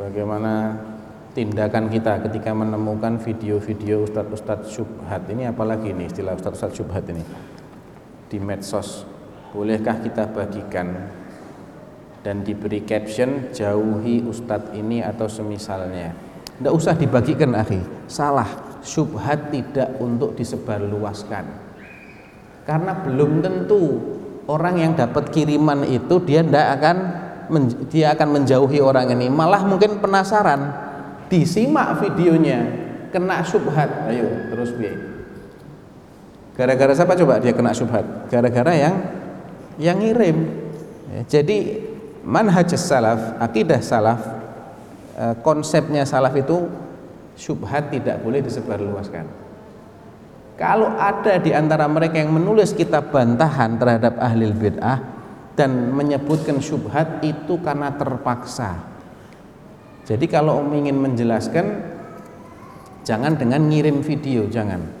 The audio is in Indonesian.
bagaimana tindakan kita ketika menemukan video-video ustadz-ustadz syubhat ini? Apalagi ini istilah ustadz-ustadz syubhat ini? Di medsos bolehkah kita bagikan dan diberi caption jauhi ustadz ini atau semisalnya? Tidak usah dibagikan akhi. Salah. Syubhat tidak untuk disebarluaskan. Karena belum tentu orang yang dapat kiriman itu dia tidak akan dia akan menjauhi orang ini. Malah mungkin penasaran disimak videonya kena syubhat ayo terus biar gara-gara siapa coba dia kena syubhat gara-gara yang yang ngirim. Ya, jadi manhaj salaf akidah salaf eh, konsepnya salaf itu syubhat tidak boleh disebarluaskan. Kalau ada di antara mereka yang menulis kitab bantahan terhadap ahli bid'ah dan menyebutkan syubhat itu karena terpaksa. Jadi kalau ingin menjelaskan jangan dengan ngirim video jangan